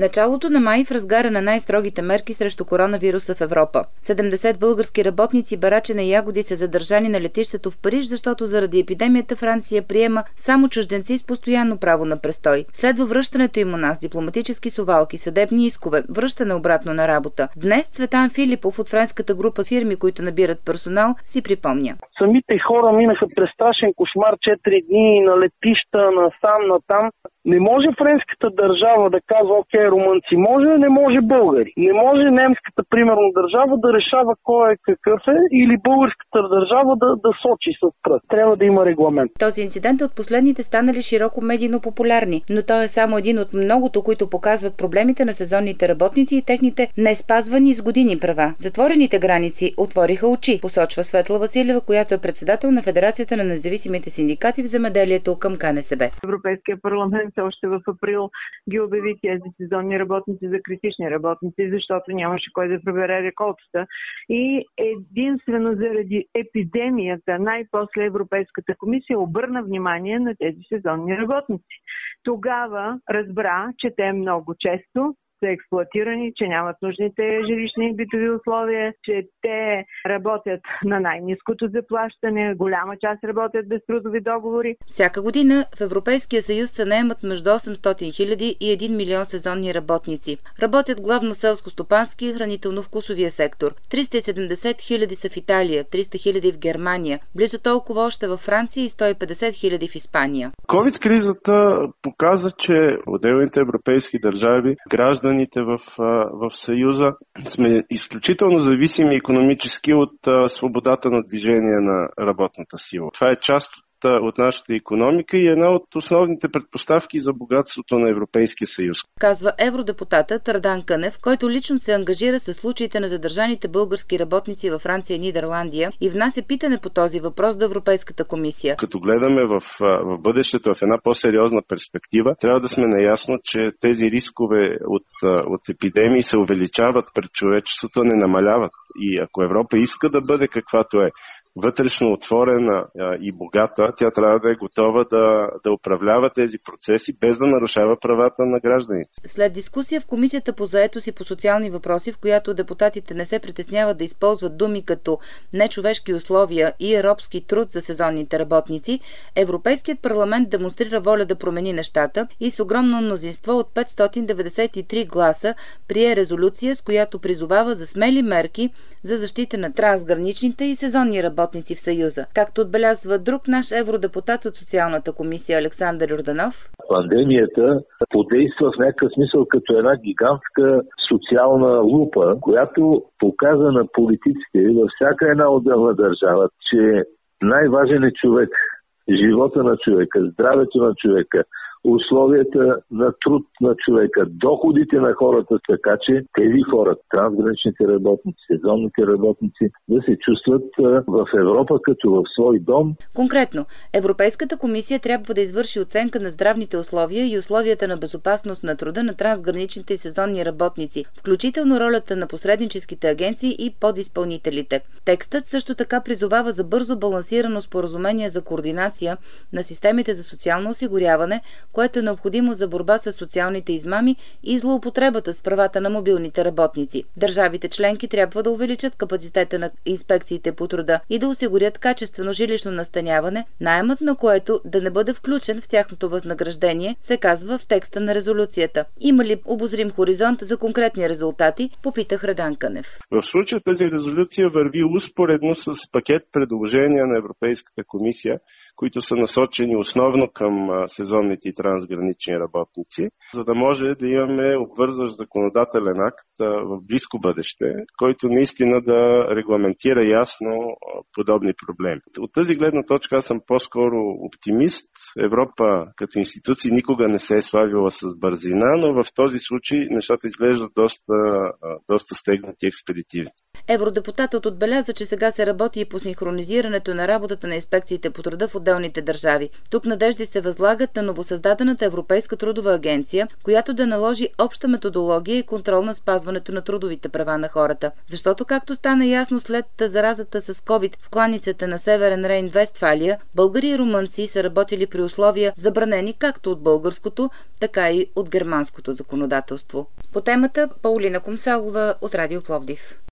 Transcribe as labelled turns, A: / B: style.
A: Началото на май в разгара на най-строгите мерки срещу коронавируса в Европа. 70 български работници бараче на ягоди са задържани на летището в Париж, защото заради епидемията Франция приема само чужденци с постоянно право на престой. Следва връщането им у нас, дипломатически совалки, съдебни искове, връщане обратно на работа. Днес Цветан Филипов от френската група фирми, които набират персонал, си припомня.
B: Самите хора минаха през страшен кошмар 4 дни на летища, на сам, на там. Не може френската държава да казва, окей, румънци може, не може българи. Не може немската, примерно, държава да решава кой е какъв е или българската държава да, да сочи с пръст. Трябва да има регламент.
A: Този инцидент е от последните станали широко медийно популярни, но той е само един от многото, които показват проблемите на сезонните работници и техните неспазвани с години права. Затворените граници отвориха очи, посочва Светла Василева, която е председател на Федерацията на независимите синдикати в земеделието към КНСБ.
C: Европейския парламент още в април ги обяви тези сезонни работници за критични работници, защото нямаше кой да пребере реколтата. И единствено заради епидемията най-после Европейската комисия обърна внимание на тези сезонни работници. Тогава разбра, че те много често са експлуатирани, че нямат нужните жилищни и битови условия, че те работят на най-низкото заплащане, голяма част работят без трудови договори.
A: Всяка година в Европейския съюз се наемат между 800 хиляди и 1 милион сезонни работници. Работят главно селско-стопански и хранително-вкусовия сектор. 370 хиляди са в Италия, 300 хиляди в Германия, близо толкова още във Франция и 150 хиляди в Испания.
D: COVID-кризата показа, че отделните европейски държави, граждани гражданите в, в Съюза сме изключително зависими економически от свободата на движение на работната сила. Това е част от нашата економика и една от основните предпоставки за богатството на Европейския съюз.
A: Казва евродепутата Тардан Кънев, който лично се ангажира с случаите на задържаните български работници във Франция и Нидерландия и внася питане по този въпрос до Европейската комисия.
D: Като гледаме в, в бъдещето в една по-сериозна перспектива, трябва да сме наясно, че тези рискове от, от епидемии се увеличават пред човечеството, не намаляват. И ако Европа иска да бъде каквато е, вътрешно отворена и богата, тя трябва да е готова да, да управлява тези процеси без да нарушава правата на гражданите.
A: След дискусия в Комисията по заетост и по социални въпроси, в която депутатите не се притесняват да използват думи като нечовешки условия и робски труд за сезонните работници, Европейският парламент демонстрира воля да промени нещата и с огромно мнозинство от 593 гласа прие резолюция, с която призовава за смели мерки за защита на трансграничните и сезонни работници работници в Съюза. Както отбелязва друг наш евродепутат от социалната комисия Александър Юрданов.
E: Пандемията подейства в някакъв смисъл като една гигантска социална лупа, която показа на политиците във всяка една отделна държава, че най-важен е човек, живота на човека, здравето на човека, условията на труд на човека, доходите на хората, така че тези хора, трансграничните работници, сезонните работници, да се чувстват в Европа като в свой дом.
A: Конкретно, Европейската комисия трябва да извърши оценка на здравните условия и условията на безопасност на труда на трансграничните и сезонни работници, включително ролята на посредническите агенции и подизпълнителите. Текстът също така призовава за бързо балансирано споразумение за координация на системите за социално осигуряване, което е необходимо за борба с социалните измами и злоупотребата с правата на мобилните работници. Държавите членки трябва да увеличат капацитета на инспекциите по труда и да осигурят качествено жилищно настаняване, найемът на което да не бъде включен в тяхното възнаграждение, се казва в текста на резолюцията. Има ли обозрим хоризонт за конкретни резултати, попитах Редан Кънев.
D: В случая тази резолюция върви успоредно с пакет предложения на Европейската комисия, които са насочени основно към сезонните и трансгранични работници, за да може да имаме обвързващ законодателен акт в близко бъдеще, който наистина да регламентира ясно подобни проблеми. От тази гледна точка аз съм по-скоро оптимист. Европа като институция никога не се е славила с бързина, но в този случай нещата изглеждат доста, доста стегнати и експедитивни.
A: Евродепутатът отбеляза, че сега се работи и по синхронизирането на работата на инспекциите по труда в отделните държави. Тук надежди се възлагат на новосъздадената създадената Европейска трудова агенция, която да наложи обща методология и контрол на спазването на трудовите права на хората. Защото, както стана ясно след заразата с COVID в кланицата на Северен Рейн, Вестфалия, българи и румънци са работили при условия забранени както от българското, така и от германското законодателство. По темата Паулина Комсалова от Радио Пловдив.